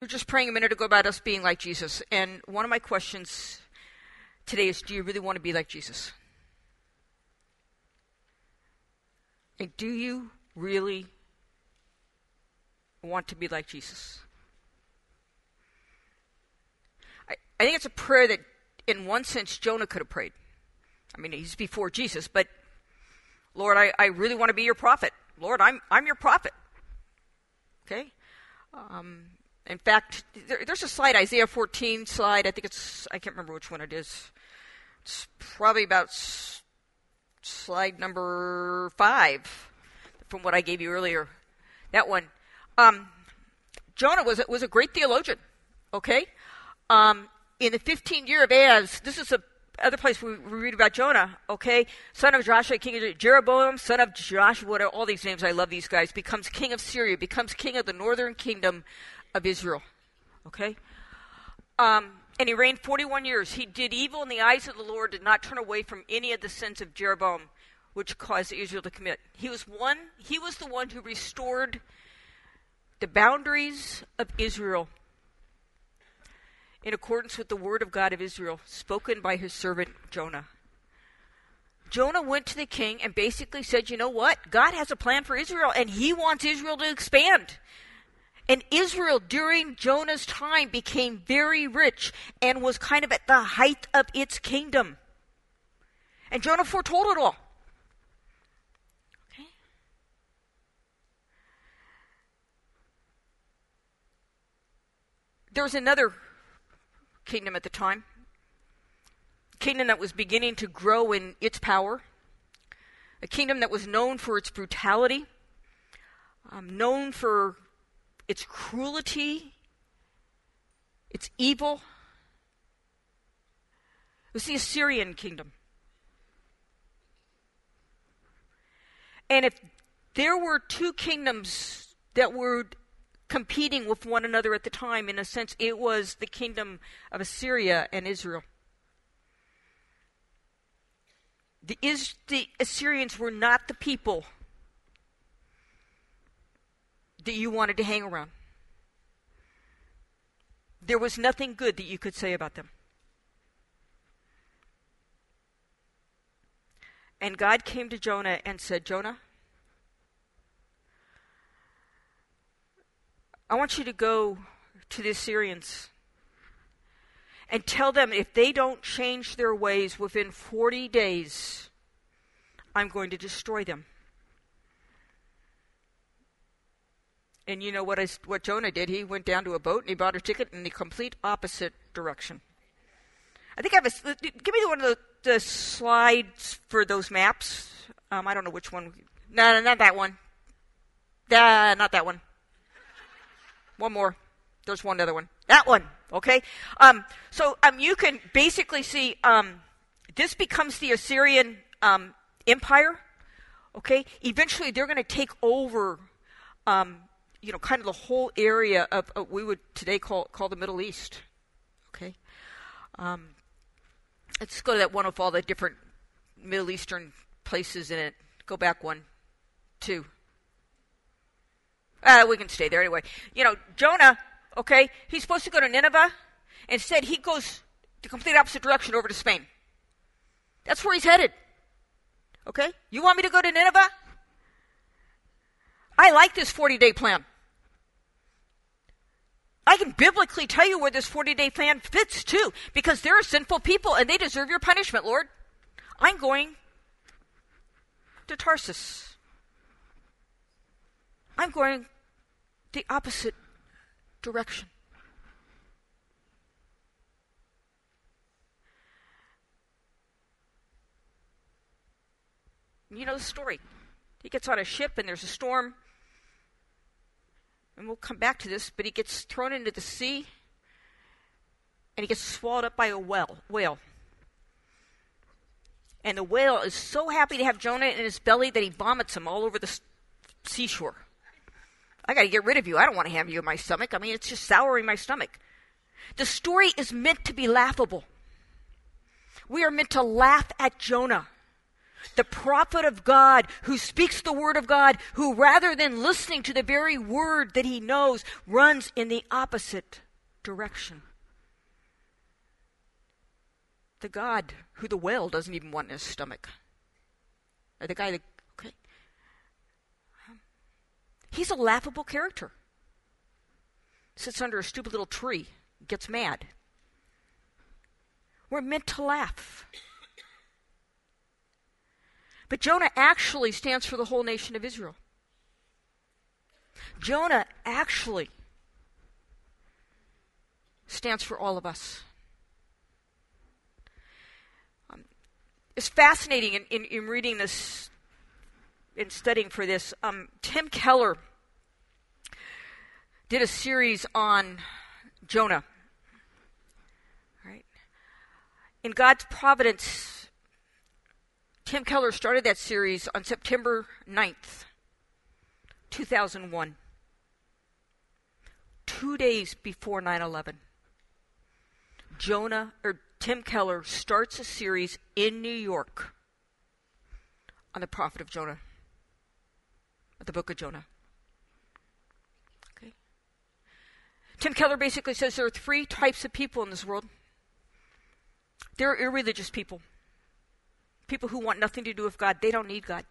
We were just praying a minute ago about us being like Jesus. And one of my questions today is do you really want to be like Jesus? And do you really want to be like Jesus? I, I think it's a prayer that, in one sense, Jonah could have prayed. I mean, he's before Jesus, but Lord, I, I really want to be your prophet. Lord, I'm, I'm your prophet. Okay? Um, in fact, there, there's a slide, Isaiah 14 slide. I think it's, I can't remember which one it is. It's probably about s- slide number five from what I gave you earlier. That one. Um, Jonah was, was a great theologian. Okay? Um, in the 15th year of Ahaz, this is a other place we, we, read about Jonah, okay? Son of Joshua, king of Jeroboam, son of Joshua, all these names, I love these guys, becomes king of Syria, becomes king of the northern kingdom of Israel, okay? Um, and he reigned 41 years. He did evil in the eyes of the Lord, did not turn away from any of the sins of Jeroboam, which caused Israel to commit. He was one, he was the one who restored the boundaries of Israel in accordance with the word of God of Israel spoken by his servant Jonah. Jonah went to the king and basically said, You know what? God has a plan for Israel, and he wants Israel to expand. And Israel during Jonah's time became very rich and was kind of at the height of its kingdom. And Jonah foretold it all. Okay? There was another kingdom at the time. Kingdom that was beginning to grow in its power. A kingdom that was known for its brutality, um, known for its cruelty, its evil. It was the Assyrian kingdom. And if there were two kingdoms that were competing with one another at the time. In a sense, it was the kingdom of Assyria and Israel. The, Is- the Assyrians were not the people that you wanted to hang around. There was nothing good that you could say about them. And God came to Jonah and said, Jonah, I want you to go to the Assyrians and tell them if they don't change their ways within 40 days, I'm going to destroy them. And you know what, I, what Jonah did? He went down to a boat and he bought a ticket in the complete opposite direction. I think I have a. Give me one of the, the slides for those maps. Um, I don't know which one. No, no, not that one. Uh, not that one. One more. There's one other one. That one. Okay. Um, so um, you can basically see um, this becomes the Assyrian um, empire. Okay. Eventually, they're going to take over. You know, kind of the whole area of, of we would today call call the Middle East. Okay. Um, let's go to that one of all the different Middle Eastern places in it. Go back one, two. Uh, we can stay there anyway. You know, Jonah, okay, he's supposed to go to Nineveh. Instead, he goes the complete opposite direction over to Spain. That's where he's headed. Okay? You want me to go to Nineveh? I like this 40 day plan. I can biblically tell you where this 40 day plan fits too, because they're sinful people and they deserve your punishment, Lord. I'm going to Tarsus. I'm going the opposite direction. You know the story. He gets on a ship and there's a storm. And we'll come back to this, but he gets thrown into the sea and he gets swallowed up by a whale. whale. And the whale is so happy to have Jonah in his belly that he vomits him all over the seashore. I got to get rid of you. I don't want to have you in my stomach. I mean, it's just souring my stomach. The story is meant to be laughable. We are meant to laugh at Jonah. The prophet of God who speaks the word of God, who rather than listening to the very word that he knows, runs in the opposite direction. The God who the whale doesn't even want in his stomach. Or the guy that, okay. He's a laughable character. Sits under a stupid little tree, gets mad. We're meant to laugh. But Jonah actually stands for the whole nation of Israel. Jonah actually stands for all of us. Um, it's fascinating in, in, in, reading this, in studying for this. Um, Tim Keller did a series on Jonah. Right? In God's providence, Tim Keller started that series on September 9th, 2001, two days before 9 11. Jonah, or Tim Keller, starts a series in New York on the prophet of Jonah, the book of Jonah. Okay. Tim Keller basically says there are three types of people in this world. There are irreligious people people who want nothing to do with God. They don't need God.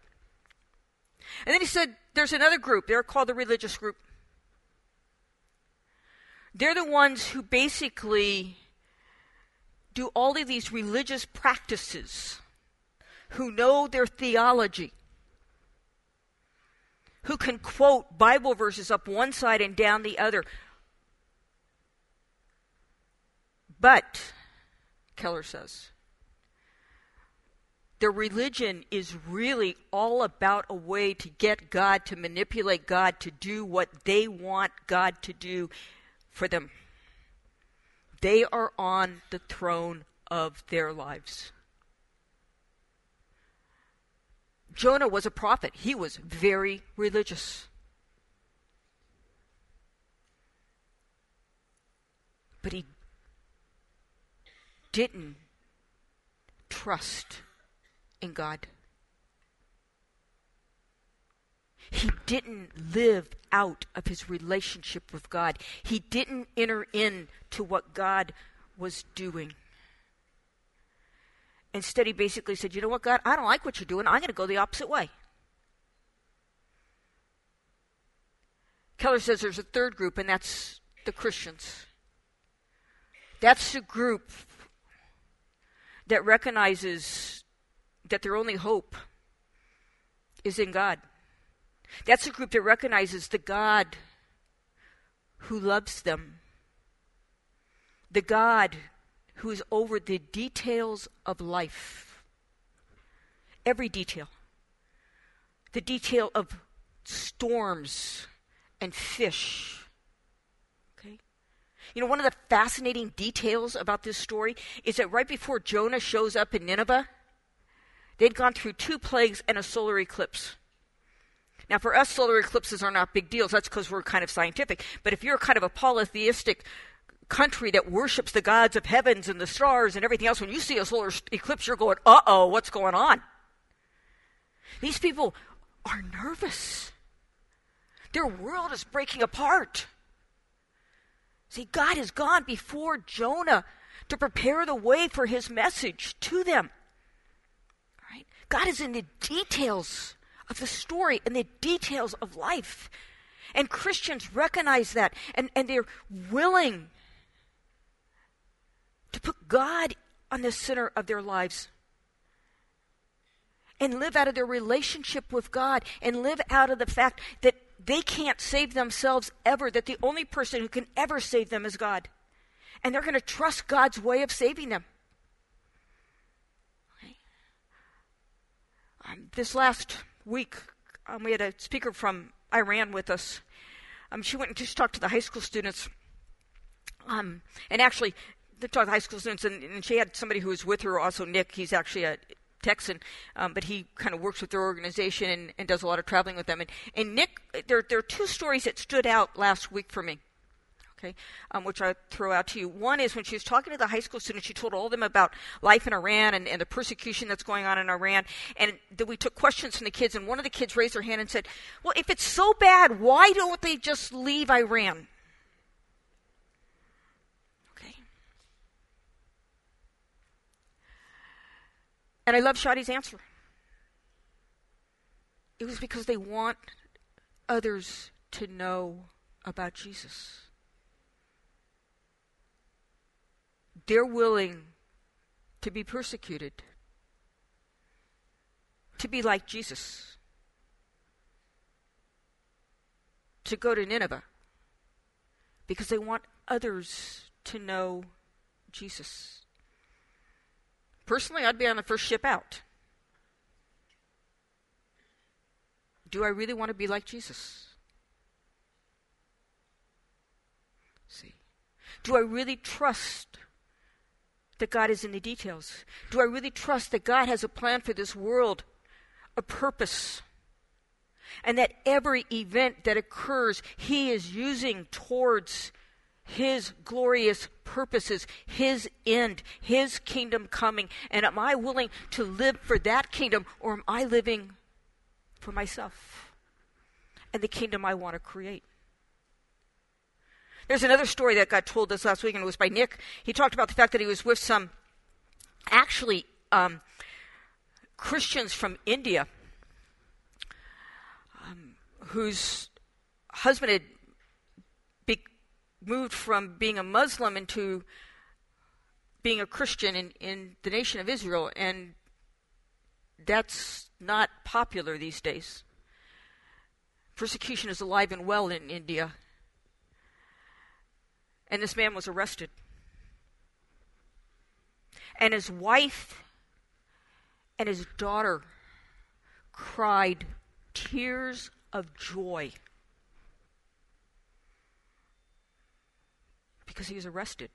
And then he said there's another group. They're called the religious group. They're the ones who basically do all of these religious practices, who know their theology, who can quote Bible verses up one side and down the other. But, Keller says, their religion is really all about a way to get God, to manipulate God, to do what they want God to do for them. They are on the throne of their lives. Jonah was a prophet, he was very religious. But he didn't trust in God. He didn't live out of his relationship with God. He didn't enter into what God was doing. Instead, he basically said, You know what, God, I don't like what you're doing. I'm going to go the opposite way. Keller says there's a third group, and that's the Christians. That's the group that recognizes that their only hope is in God. That's a group that recognizes the God who loves them, the God who is over the details of life. Every detail. The detail of storms and fish. Okay? You know, one of the fascinating details about this story is that right before Jonah shows up in Nineveh, They'd gone through two plagues and a solar eclipse. Now, for us, solar eclipses are not big deals. That's because we're kind of scientific. But if you're kind of a polytheistic country that worships the gods of heavens and the stars and everything else, when you see a solar eclipse, you're going, uh oh, what's going on? These people are nervous. Their world is breaking apart. See, God has gone before Jonah to prepare the way for his message to them. God is in the details of the story and the details of life. And Christians recognize that and, and they're willing to put God on the center of their lives and live out of their relationship with God and live out of the fact that they can't save themselves ever, that the only person who can ever save them is God. And they're going to trust God's way of saving them. Um, this last week, um, we had a speaker from Iran with us. Um, she went and just talked to the high school students. Um, and actually, they talked to high school students, and, and, she had somebody who was with her, also Nick. He's actually a Texan, um, but he kind of works with their organization and, and, does a lot of traveling with them. And, and Nick, there, there are two stories that stood out last week for me. Okay, um, which I throw out to you. One is when she was talking to the high school students, she told all of them about life in Iran and, and the persecution that's going on in Iran. And we took questions from the kids, and one of the kids raised her hand and said, Well, if it's so bad, why don't they just leave Iran? Okay. And I love Shadi's answer. It was because they want others to know about Jesus. They're willing to be persecuted, to be like Jesus, to go to Nineveh, because they want others to know Jesus. Personally, I'd be on the first ship out. Do I really want to be like Jesus? See. Do I really trust that God is in the details? Do I really trust that God has a plan for this world, a purpose? And that every event that occurs, He is using towards His glorious purposes, His end, His kingdom coming. And am I willing to live for that kingdom, or am I living for myself and the kingdom I want to create? There's another story that got told this last week, and it was by Nick. He talked about the fact that he was with some actually um, Christians from India um, whose husband had be- moved from being a Muslim into being a Christian in, in the nation of Israel, and that's not popular these days. Persecution is alive and well in India. And this man was arrested. And his wife and his daughter cried tears of joy because he was arrested.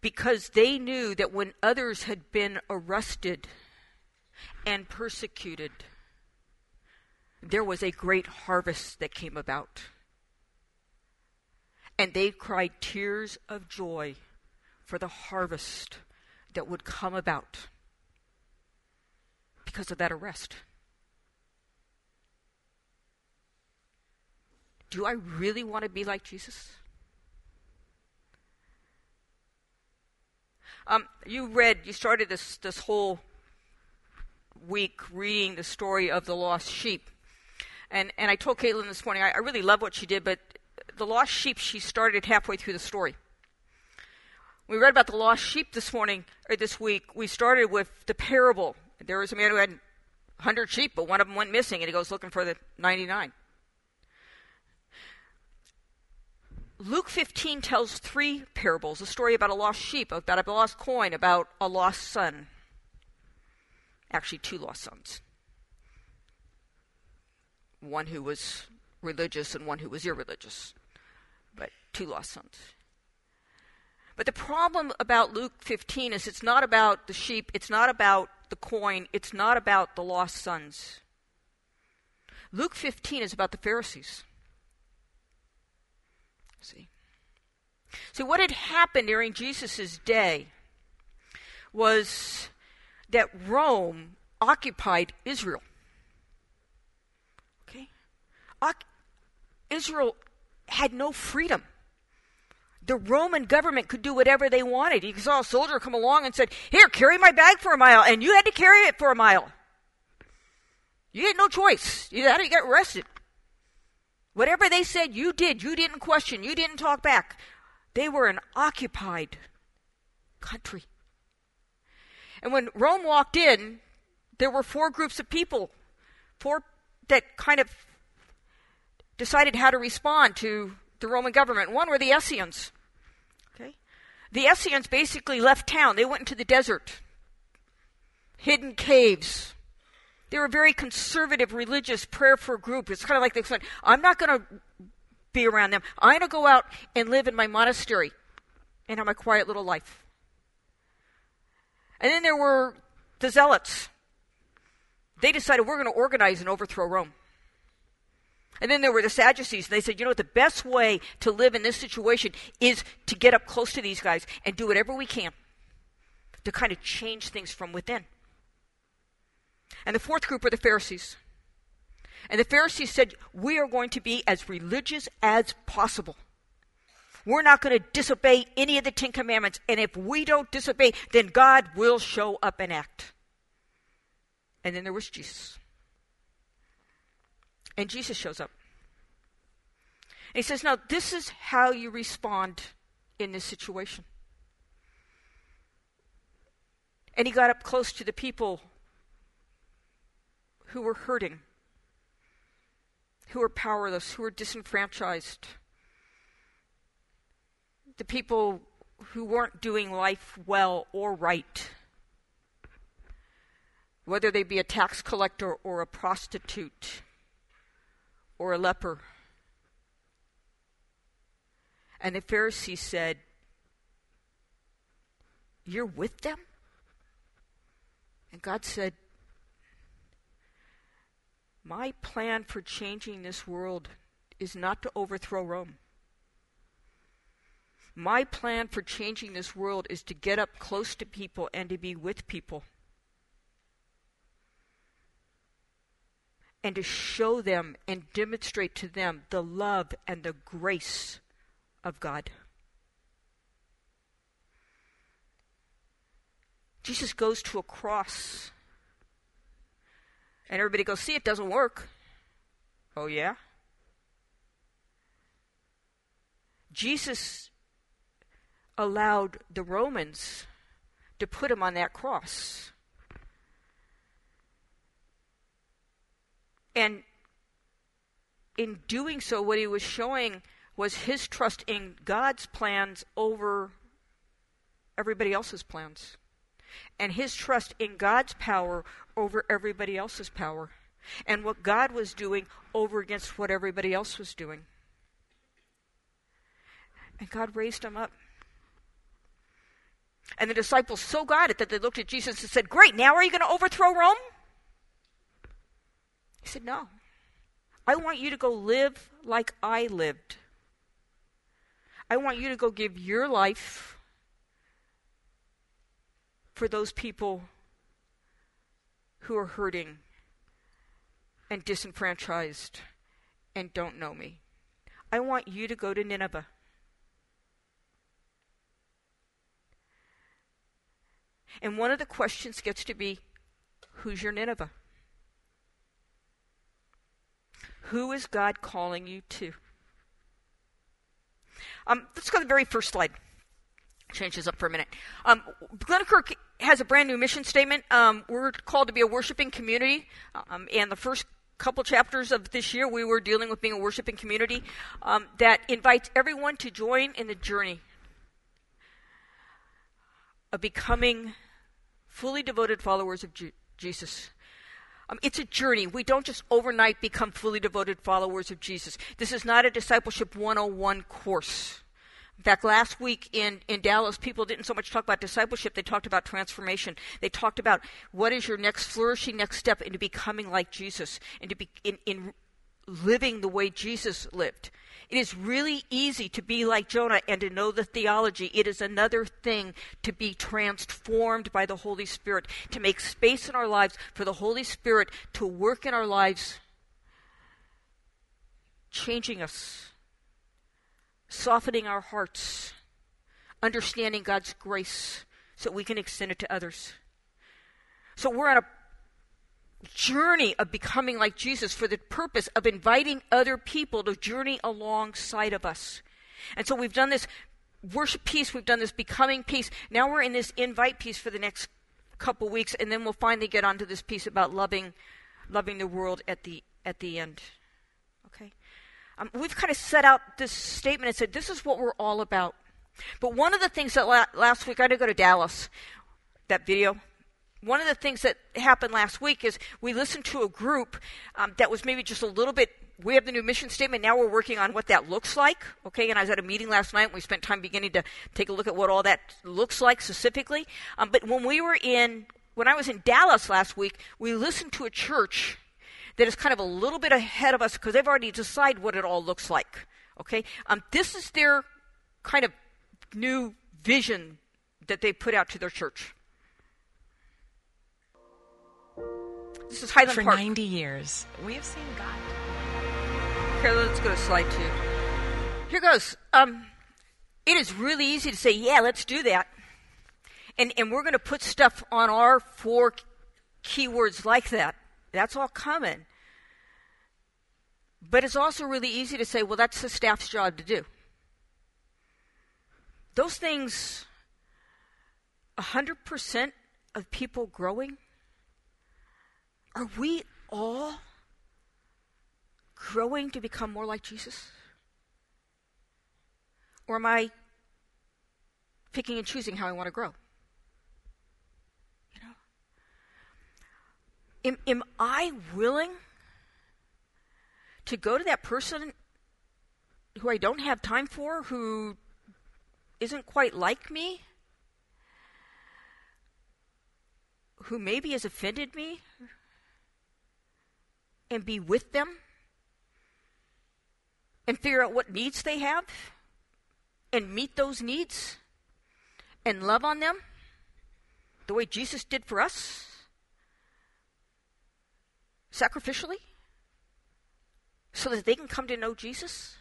Because they knew that when others had been arrested and persecuted, there was a great harvest that came about. And they cried tears of joy for the harvest that would come about because of that arrest. Do I really want to be like Jesus? Um, you read, you started this, this whole week reading the story of the lost sheep. And, and I told Caitlin this morning, I, I really love what she did, but the lost sheep, she started halfway through the story. We read about the lost sheep this morning, or this week. We started with the parable. There was a man who had 100 sheep, but one of them went missing, and he goes looking for the 99. Luke 15 tells three parables a story about a lost sheep, about a lost coin, about a lost son. Actually, two lost sons one who was religious and one who was irreligious, but two lost sons. But the problem about Luke 15 is it's not about the sheep, it's not about the coin, it's not about the lost sons. Luke 15 is about the Pharisees. See? See, what had happened during Jesus' day was that Rome occupied Israel. Israel had no freedom. The Roman government could do whatever they wanted. You saw a soldier come along and said, Here, carry my bag for a mile. And you had to carry it for a mile. You had no choice. You had to get arrested. Whatever they said, you did. You didn't question. You didn't talk back. They were an occupied country. And when Rome walked in, there were four groups of people, four that kind of decided how to respond to the Roman government. One were the Essenes. Okay? The Essenes basically left town. They went into the desert, hidden caves. They were a very conservative, religious, prayerful group. It's kind of like they said, I'm not going to be around them. I'm going to go out and live in my monastery and have my quiet little life. And then there were the Zealots. They decided we're going to organize and overthrow Rome. And then there were the Sadducees. and They said, you know, what, the best way to live in this situation is to get up close to these guys and do whatever we can to kind of change things from within. And the fourth group are the Pharisees. And the Pharisees said, We are going to be as religious as possible. We're not going to disobey any of the Ten Commandments. And if we don't disobey, then God will show up and act. And then there was Jesus. And Jesus shows up. And he says, Now, this is how you respond in this situation. And he got up close to the people who were hurting, who were powerless, who were disenfranchised, the people who weren't doing life well or right, whether they be a tax collector or a prostitute or a leper. And the Pharisee said, You're with them? And God said, My plan for changing this world is not to overthrow Rome. My plan for changing this world is to get up close to people and to be with people. And to show them and demonstrate to them the love and the grace of God. Jesus goes to a cross. And everybody goes, see, it doesn't work. Oh, yeah? Jesus allowed the Romans to put him on that cross. And in doing so, what he was showing was his trust in God's plans over everybody else's plans, and his trust in God's power over everybody else's power, and what God was doing over against what everybody else was doing. And God raised him up. And the disciples so got it that they looked at Jesus and said, Great, now are you going to overthrow Rome? He said, No. I want you to go live like I lived. I want you to go give your life for those people who are hurting and disenfranchised and don't know me. I want you to go to Nineveh. And one of the questions gets to be who's your Nineveh? Who is God calling you to? Um, let's go to the very first slide. Change this up for a minute. Um, Glenkirk has a brand new mission statement. Um, we're called to be a worshiping community, um, and the first couple chapters of this year, we were dealing with being a worshiping community um, that invites everyone to join in the journey of becoming fully devoted followers of Jesus. Um, it's a journey. We don't just overnight become fully devoted followers of Jesus. This is not a discipleship 101 course. In fact, last week in, in Dallas, people didn't so much talk about discipleship, they talked about transformation. They talked about what is your next flourishing next step into becoming like Jesus, into be, in, in living the way Jesus lived. It is really easy to be like Jonah and to know the theology. It is another thing to be transformed by the Holy Spirit, to make space in our lives for the Holy Spirit to work in our lives, changing us, softening our hearts, understanding God's grace so we can extend it to others. So we're on a journey of becoming like Jesus for the purpose of inviting other people to journey alongside of us. And so we've done this worship piece, we've done this becoming piece. Now we're in this invite piece for the next couple weeks, and then we'll finally get onto this piece about loving, loving the world at the at the end. Okay, um, we've kind of set out this statement and said this is what we're all about. But one of the things that la- last week I had to go to Dallas. That video one of the things that happened last week is we listened to a group um, that was maybe just a little bit. We have the new mission statement. Now we're working on what that looks like. Okay, and I was at a meeting last night. and We spent time beginning to take a look at what all that looks like specifically. Um, but when we were in, when I was in Dallas last week, we listened to a church that is kind of a little bit ahead of us because they've already decided what it all looks like. Okay? Um, this is their kind of new vision that they put out to their church. This is Highland For Park. 90 years, we have seen God. Here, let's go to slide two. Here goes. Um, it is really easy to say, yeah, let's do that. And, and we're going to put stuff on our four keywords like that. That's all coming. But it's also really easy to say, well, that's the staff's job to do. Those things, 100% of people growing, are we all growing to become more like Jesus? Or am I picking and choosing how I want to grow? You know? Am, am I willing to go to that person who I don't have time for, who isn't quite like me, who maybe has offended me, and be with them and figure out what needs they have and meet those needs and love on them the way Jesus did for us sacrificially so that they can come to know Jesus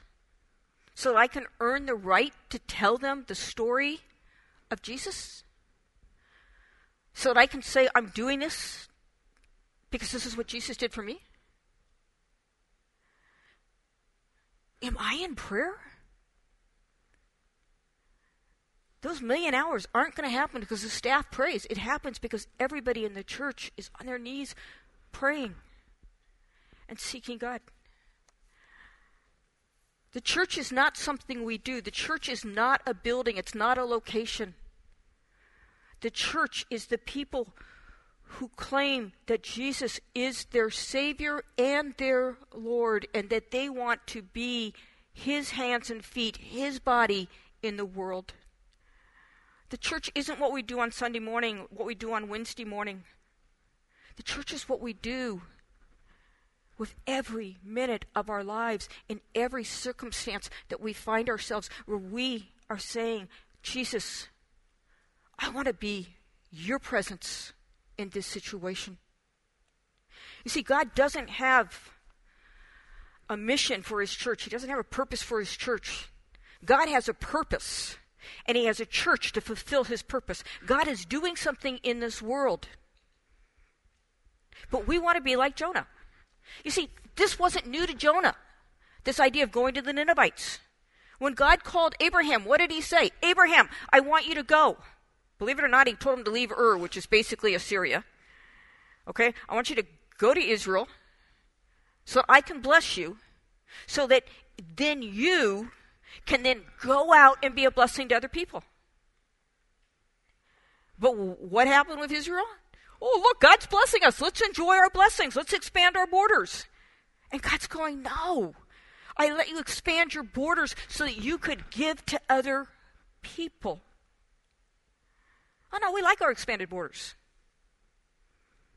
so that I can earn the right to tell them the story of Jesus so that I can say I'm doing this because this is what Jesus did for me Am I in prayer? Those million hours aren't going to happen because the staff prays. It happens because everybody in the church is on their knees praying and seeking God. The church is not something we do. The church is not a building, it's not a location. The church is the people who claim that Jesus is their Savior and their Lord, and that they want to be His hands and feet, His body in the world. The church isn't what we do on Sunday morning, what we do on Wednesday morning. The church is what we do with every minute of our lives, in every circumstance that we find ourselves, where we are saying, Jesus, I want to be your presence in this situation. You see, God doesn't have a mission for His church, He doesn't have a purpose for His church. God has a purpose, and He has a church to fulfill His purpose. God is doing something in this world. But we want to be like Jonah. You see, this wasn't new to Jonah, this idea of going to the Ninevites. When God called Abraham, what did he say? Abraham, I want you to go. Believe it or not, he told him to leave Ur, which is basically Assyria. Okay? I want you to go to Israel so I can bless you, so that then you can then go out and be a blessing to other people. But what happened with Israel? Oh, look, God's blessing us. Let's enjoy our blessings. Let's expand our borders. And God's going, no. I let you expand your borders so that you could give to other people. Oh, no, we like our expanded borders.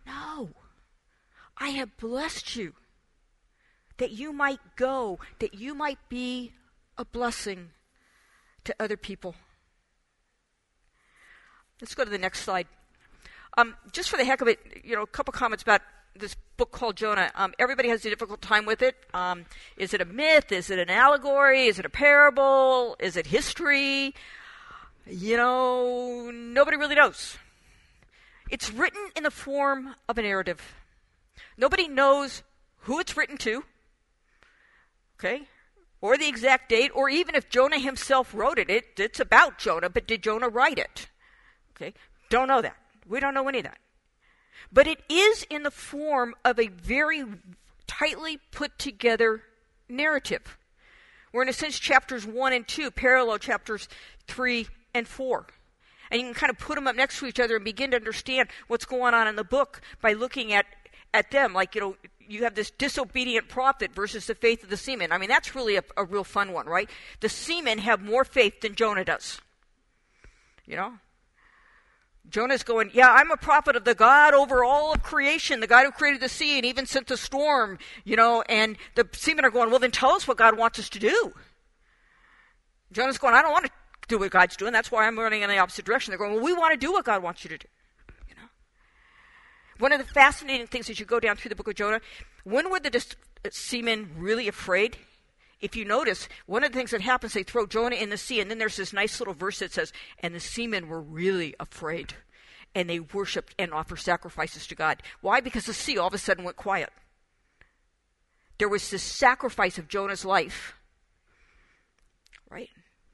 No. I have blessed you that you might go, that you might be a blessing to other people. Let's go to the next slide. Um, just for the heck of it, you know, a couple comments about this book called Jonah. Um, everybody has a difficult time with it. Um, is it a myth? Is it an allegory? Is it a parable? Is it history? You know, nobody really knows. It's written in the form of a narrative. Nobody knows who it's written to, okay, or the exact date, or even if Jonah himself wrote it. it it's about Jonah, but did Jonah write it? Okay, don't know that. We don't know any of that. But it is in the form of a very tightly put together narrative. Where, in a sense, chapters 1 and 2 parallel chapters 3 and 4. And you can kind of put them up next to each other and begin to understand what's going on in the book by looking at, at them. Like, you know, you have this disobedient prophet versus the faith of the seamen. I mean, that's really a, a real fun one, right? The seamen have more faith than Jonah does. You know? Jonah's going, Yeah, I'm a prophet of the God over all of creation, the God who created the sea and even sent the storm, you know, and the seamen are going, Well, then tell us what God wants us to do. Jonah's going, I don't want to do what God's doing. That's why I'm running in the opposite direction. They're going, Well, we want to do what God wants you to do. You know? One of the fascinating things as you go down through the book of Jonah, when were the dis- uh, seamen really afraid? if you notice, one of the things that happens, they throw Jonah in the sea, and then there's this nice little verse that says, and the seamen were really afraid, and they worshiped and offered sacrifices to God. Why? Because the sea all of a sudden went quiet. There was this sacrifice of Jonah's life?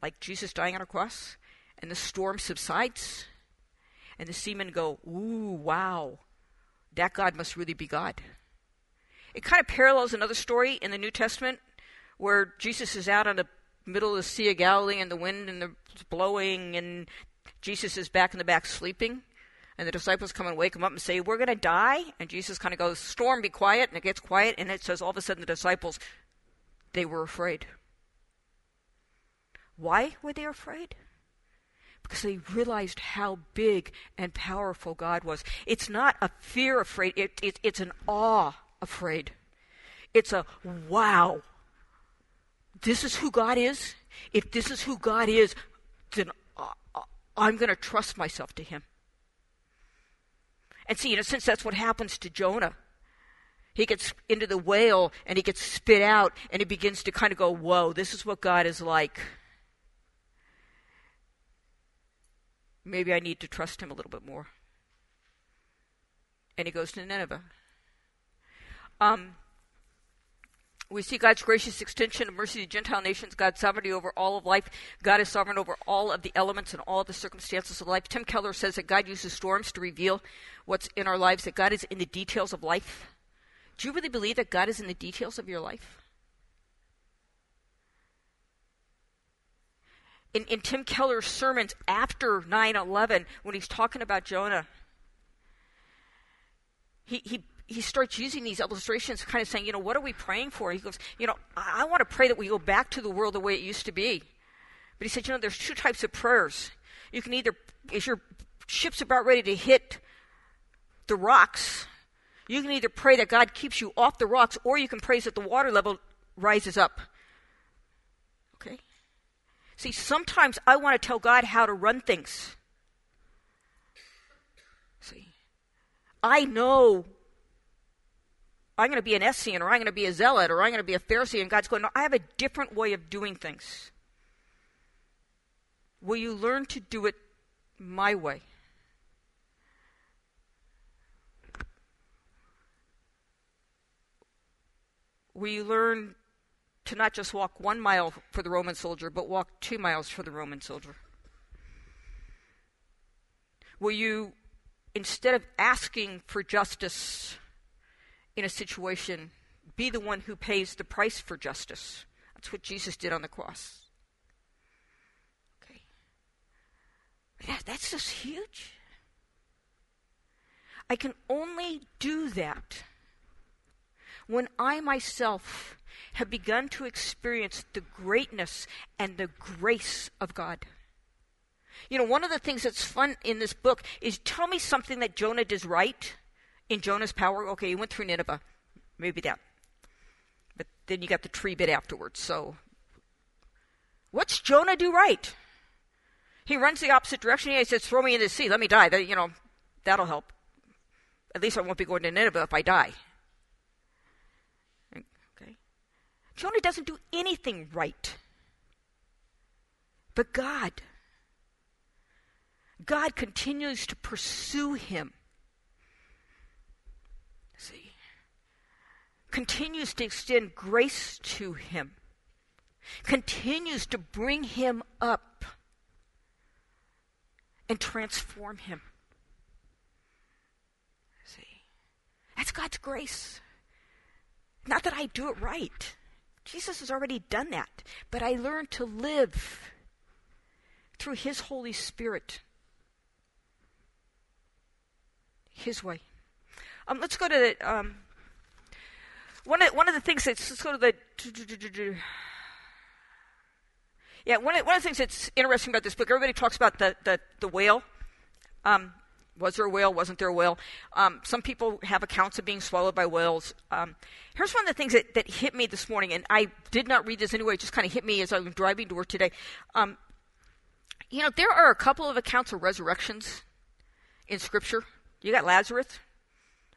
Like Jesus dying on a cross, and the storm subsides, and the seamen go, Ooh, wow, that God must really be God. It kind of parallels another story in the New Testament where Jesus is out on the middle of the Sea of Galilee and the wind and the blowing and Jesus is back in the back sleeping. And the disciples come and wake him up and say, We're going to die. And Jesus kind of goes, Storm, be quiet. And it gets quiet. And it says, All of a sudden, the disciples, they were afraid. Why were they afraid? Because they realized how big and powerful God was. It's not a fear afraid, it, it, it's an awe afraid. It's a wow this is who God is, if this is who God is, then uh, uh, I'm going to trust myself to Him. And see, in a sense, that's what happens to Jonah. He gets into the whale and he gets spit out and he begins to kind of go, Whoa, this is what God is like. Maybe I need to trust him a little bit more. And he goes to Nineveh. Um, we see God's gracious extension of mercy to Gentile nations, God's sovereignty over all of life. God is sovereign over all of the elements and all the circumstances of life. Tim Keller says that God uses storms to reveal what's in our lives, that God is in the details of life. Do you really believe that God is in the details of your life? In, in Tim Keller's sermons after 9 11, when he's talking about Jonah, he, he he starts using these illustrations, kind of saying, you know, what are we praying for? He goes, you know, I, I want to pray that we go back to the world the way it used to be. But he said, you know, there's two types of prayers. You can either, if your ship's about ready to hit the rocks, you can either pray that God keeps you off the rocks, or you can pray that the water level rises up. See, sometimes I want to tell God how to run things. See, I know I'm going to be an Essene, or I'm going to be a Zealot, or I'm going to be a Pharisee. And God's going, no, I have a different way of doing things. Will you learn to do it my way? Will you learn to not just walk one mile for the Roman soldier, but walk two miles for the Roman soldier? Will you, instead of asking for justice, in a situation, be the one who pays the price for justice. That's what Jesus did on the cross. Okay. That's just huge. I can only do that when I myself have begun to experience the greatness and the grace of God. You know, one of the things that's fun in this book is tell me something that Jonah does right in Jonah's power, okay, he went through Nineveh. Maybe that. But then you got the tree bit afterwards. So, what's Jonah do right? He runs the opposite direction. He says, "Throw me in the sea. Let me die. That, you know, that'll help. At least I won't be going to Nineveh if I die." Okay. Jonah doesn't do anything right. But God, God continues to pursue him See? continues to extend grace to him, continues to bring him up and transform him. See, that's God's grace. Not that I do it right. Jesus has already done that. But I learn to live through His Holy Spirit, His way. Um, let's go to the, um, one of, one of the things that's sort of the yeah one of, one of the things that's interesting about this book everybody talks about the, the, the whale um, Was there a whale? Wasn't there a whale? Um, some people have accounts of being swallowed by whales. Um, here's one of the things that, that hit me this morning, and I did not read this anyway, it just kind of hit me as I was driving to work today. Um, you know, there are a couple of accounts of resurrections in Scripture. You got Lazarus,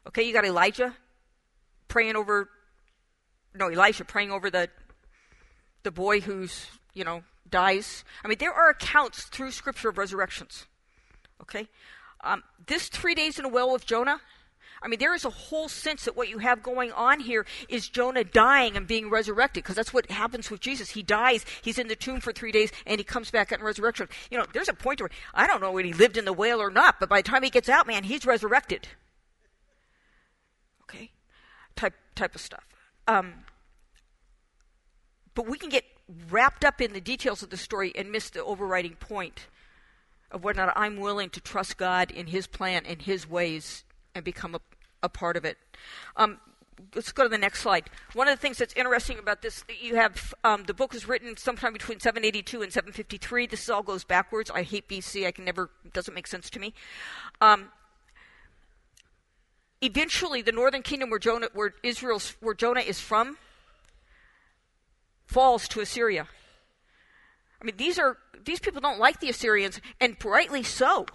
okay, you got Elijah praying over, no, Elisha praying over the, the boy who's, you know, dies. I mean, there are accounts through Scripture of resurrections, okay? Um, this three days in a well with Jonah, I mean, there is a whole sense that what you have going on here is Jonah dying and being resurrected, because that's what happens with Jesus. He dies, he's in the tomb for three days, and he comes back in resurrection. You know, there's a point where I don't know whether he lived in the whale or not, but by the time he gets out, man, he's resurrected. Okay, type type of stuff. Um, but we can get wrapped up in the details of the story and miss the overriding point of whether or not I'm willing to trust God in His plan and His ways and become a, a part of it. Um, let's go to the next slide. One of the things that's interesting about this, you have um, the book was written sometime between 782 and 753. This all goes backwards. I hate BC. I can never doesn't make sense to me. Um, eventually, the northern kingdom where Jonah, where Israel's, where Jonah is from, falls to Assyria. I mean, these are these people don't like the Assyrians, and rightly so,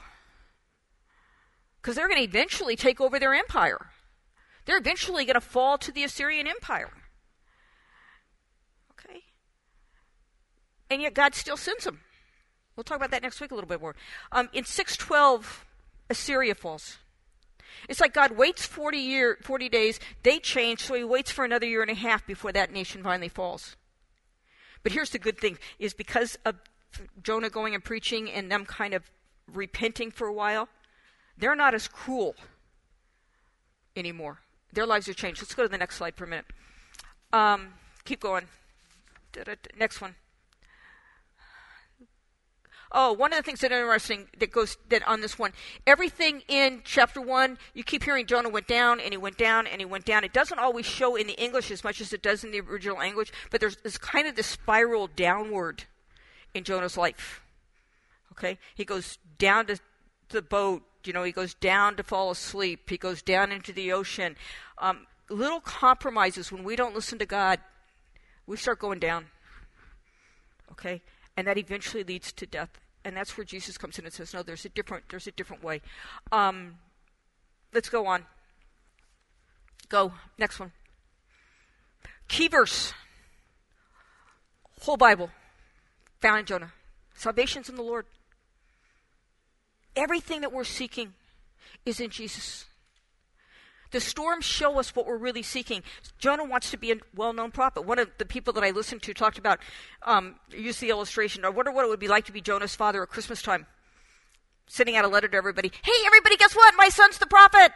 because they're going to eventually take over their empire. They're eventually going to fall to the Assyrian Empire. Okay, and yet God still sends them. We'll talk about that next week a little bit more. Um, in six twelve, Assyria falls. It's like God waits 40, year, 40 days, they change, so he waits for another year and a half before that nation finally falls. But here's the good thing is because of Jonah going and preaching and them kind of repenting for a while, they're not as cruel anymore. Their lives have changed. Let's go to the next slide for a minute. Um, keep going. Next one. Oh, one of the things that are interesting that goes that on this one, everything in chapter one, you keep hearing Jonah went down and he went down and he went down. It doesn't always show in the English as much as it does in the original language, but there's, there's kind of this spiral downward in Jonah's life. Okay, he goes down to the boat. You know, he goes down to fall asleep. He goes down into the ocean. Um, little compromises when we don't listen to God, we start going down. Okay, and that eventually leads to death. And that's where Jesus comes in and says, "No, there's a different, there's a different way." Um, let's go on. Go next one. Key verse. Whole Bible found in Jonah. Salvation's in the Lord. Everything that we're seeking is in Jesus. The storms show us what we're really seeking. Jonah wants to be a well known prophet. One of the people that I listened to talked about, um, used the illustration. I wonder what it would be like to be Jonah's father at Christmas time. Sending out a letter to everybody. Hey, everybody, guess what? My son's the prophet.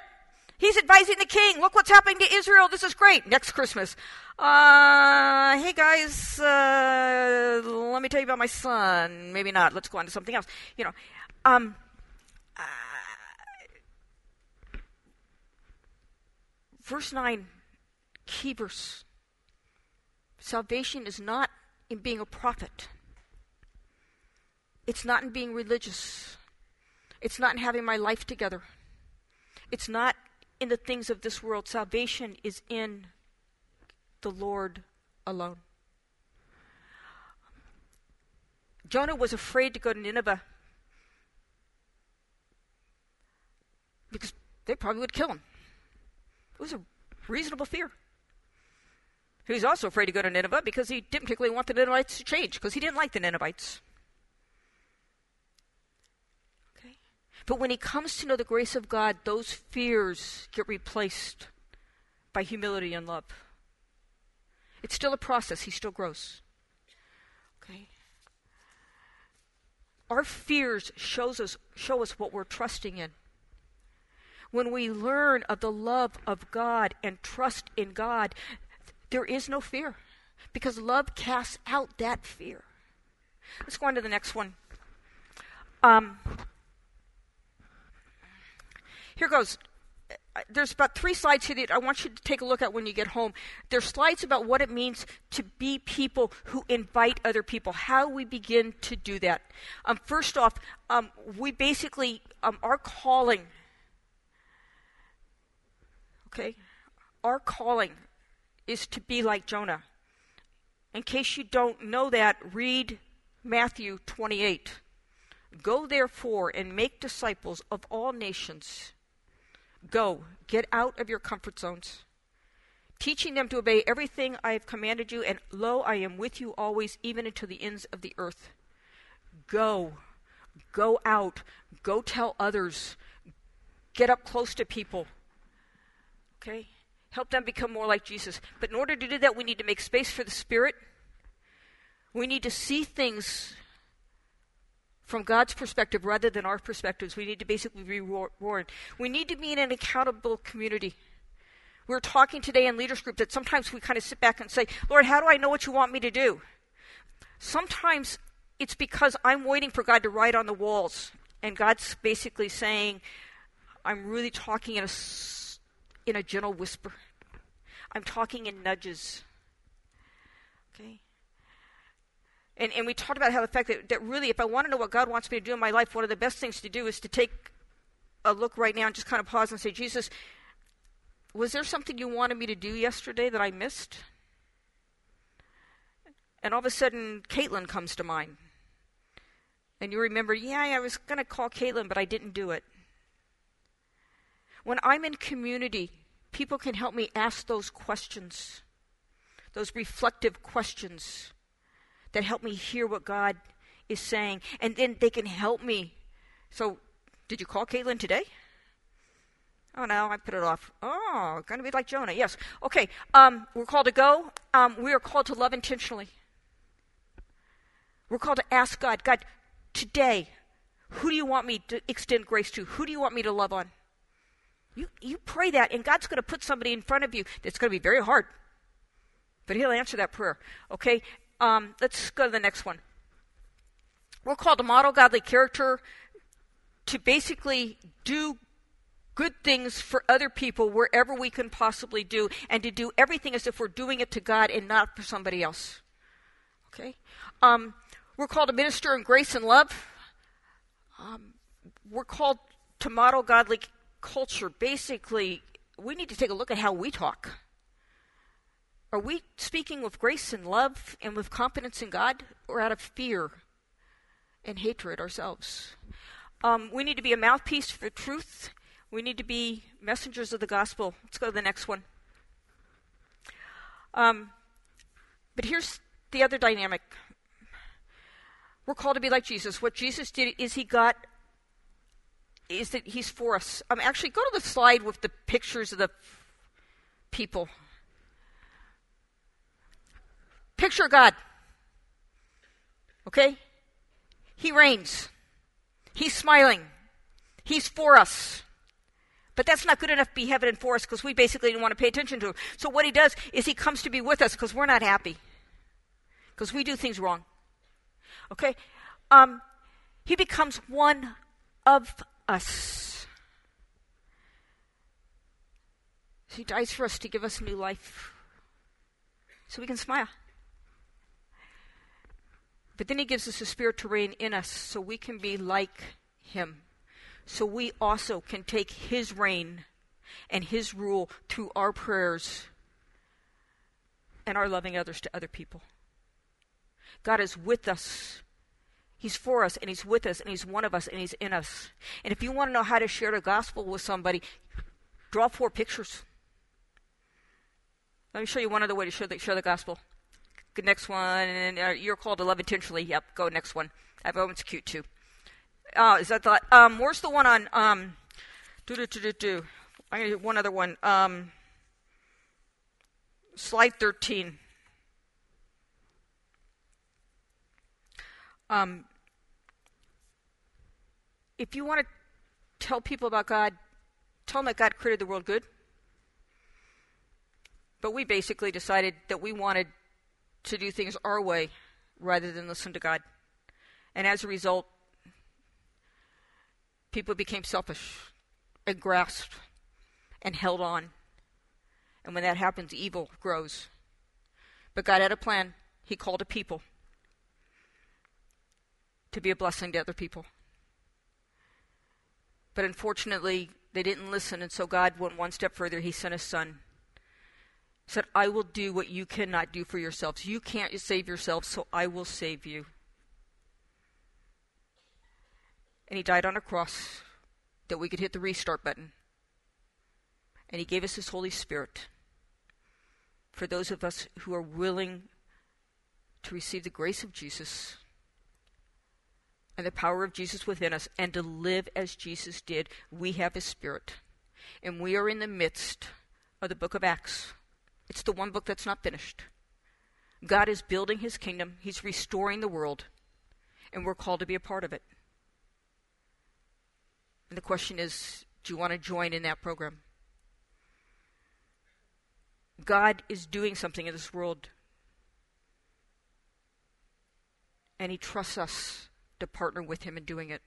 He's advising the king. Look what's happening to Israel. This is great. Next Christmas. Uh, hey guys, uh, let me tell you about my son. Maybe not. Let's go on to something else. You know, um, Verse 9, key verse. Salvation is not in being a prophet. It's not in being religious. It's not in having my life together. It's not in the things of this world. Salvation is in the Lord alone. Jonah was afraid to go to Nineveh because they probably would kill him. It was a reasonable fear. He was also afraid to go to Nineveh because he didn't particularly want the Ninevites to change, because he didn't like the Ninevites. Okay? But when he comes to know the grace of God, those fears get replaced by humility and love. It's still a process, he still grows. Okay? Our fears shows us show us what we're trusting in when we learn of the love of God and trust in God, there is no fear because love casts out that fear. Let's go on to the next one. Um, here goes. There's about three slides here that I want you to take a look at when you get home. There's slides about what it means to be people who invite other people, how we begin to do that. Um, first off, um, we basically, um, our calling Okay? Our calling is to be like Jonah. In case you don't know that, read Matthew 28. Go therefore and make disciples of all nations. Go, get out of your comfort zones, teaching them to obey everything I have commanded you, and lo, I am with you always, even unto the ends of the earth. Go, go out, go tell others, get up close to people. Okay? Help them become more like Jesus. But in order to do that, we need to make space for the Spirit. We need to see things from God's perspective rather than our perspectives. We need to basically be warned. We need to be in an accountable community. We are talking today in leaders group that sometimes we kind of sit back and say, Lord, how do I know what you want me to do? Sometimes it's because I'm waiting for God to write on the walls. And God's basically saying, I'm really talking in a, in a gentle whisper. I'm talking in nudges. Okay? And, and we talked about how the fact that, that really, if I want to know what God wants me to do in my life, one of the best things to do is to take a look right now and just kind of pause and say, Jesus, was there something you wanted me to do yesterday that I missed? And all of a sudden, Caitlin comes to mind. And you remember, yeah, I was going to call Caitlin, but I didn't do it. When I'm in community, people can help me ask those questions, those reflective questions that help me hear what God is saying. And then they can help me. So, did you call Caitlin today? Oh no, I put it off. Oh, gonna be like Jonah. Yes. Okay. Um, we're called to go. Um, we are called to love intentionally. We're called to ask God, God, today, who do you want me to extend grace to? Who do you want me to love on? You you pray that, and God's going to put somebody in front of you that's going to be very hard, but He'll answer that prayer. Okay. Um, let's go to the next one. We're called to model godly character, to basically do good things for other people wherever we can possibly do, and to do everything as if we're doing it to God and not for somebody else. Okay? Um, we're called to minister in grace and love. Um, we're called to model godly culture. Basically, we need to take a look at how we talk. Are we speaking with grace and love and with confidence in God, or out of fear and hatred ourselves? Um, we need to be a mouthpiece for truth. We need to be messengers of the gospel. Let's go to the next one. Um, but here's the other dynamic. We're called to be like Jesus. What Jesus did is he got is that he's for us. Um, actually, go to the slide with the pictures of the people. Picture God. Okay? He reigns. He's smiling. He's for us. But that's not good enough to be heaven and for us because we basically don't want to pay attention to him. So what he does is he comes to be with us because we're not happy. Because we do things wrong. Okay? Um, he becomes one of us. He dies for us to give us new life. So we can smile. But then he gives us a spirit to reign in us so we can be like him. So we also can take his reign and his rule through our prayers and our loving others to other people. God is with us. He's for us and he's with us and he's one of us and he's in us. And if you want to know how to share the gospel with somebody, draw four pictures. Let me show you one other way to share the, share the gospel. Good next one. And uh, you're called to love intentionally. Yep, go next one. That one's cute too. Oh, is that the um? Where's the one on um? Do do do do do. I'm gonna do one other one. Um. Slide thirteen. Um. If you want to tell people about God, tell them that God created the world good. But we basically decided that we wanted to do things our way rather than listen to God. And as a result, people became selfish and grasped and held on. And when that happens, evil grows. But God had a plan. He called a people to be a blessing to other people. But unfortunately, They didn't listen, and so God went one step further. He sent his son. He said, I will do what you cannot do for yourselves. You can't save yourselves, so I will save you. And he died on a cross that we could hit the restart button. And he gave us his Holy Spirit for those of us who are willing to receive the grace of Jesus and the power of Jesus within us and to live as Jesus did, we have His Spirit. And we are in the midst of the book of Acts. It's the one book that's not finished. God is building His kingdom, He's restoring the world, and we're called to be a part of it. And the question is do you want to join in that program? God is doing something in this world. And He trusts us to partner with Him in doing it.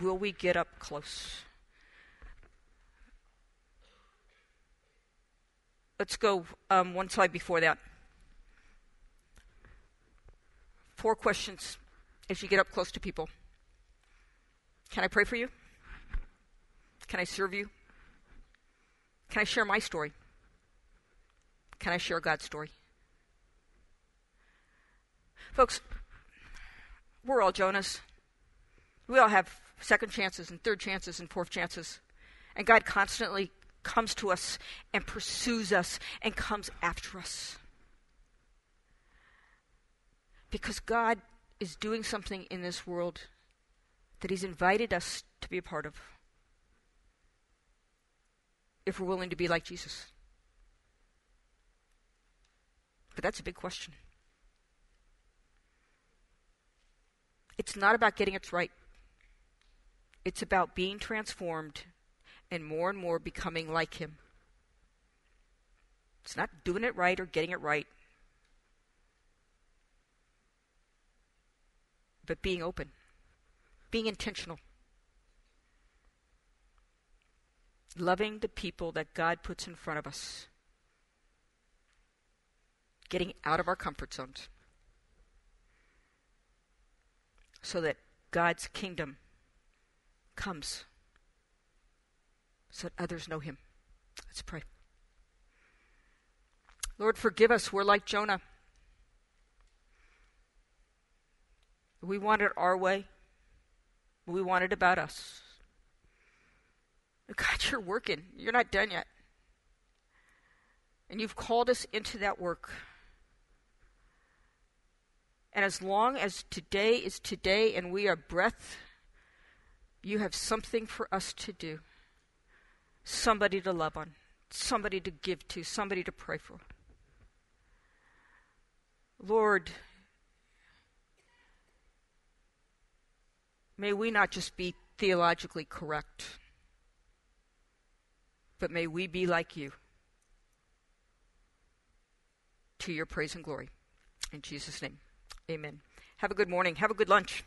Will we get up close? Let's go um, one slide before that. Four questions as you get up close to people. Can I pray for you? Can I serve you? Can I share my story? Can I share God's story? Folks, we're all Jonahs. We all have second chances and third chances and fourth chances. And God constantly comes to us and pursues us and comes after us. Because God is doing something in this world that He's invited us to be a part of. If we're willing to be like Jesus. But that's a big question. It's not about getting it right. It's about being transformed and more and more becoming like Him. It's not doing it right or getting it right, but being open, being intentional, loving the people that God puts in front of us, getting out of our comfort zones so that God's kingdom comes so that others know him. Let's pray. Lord, forgive us. We're like Jonah. We want it our way. We want it about us. God, you're working. You're not done yet. And you've called us into that work. And as long as today is today and we are breath, you have something for us to do. Somebody to love on, somebody to give to, somebody to pray for. Lord, may we not just be theologically correct, but may we be like you. To your praise and glory. In Jesus' name. Amen. Have a good morning. Have a good lunch.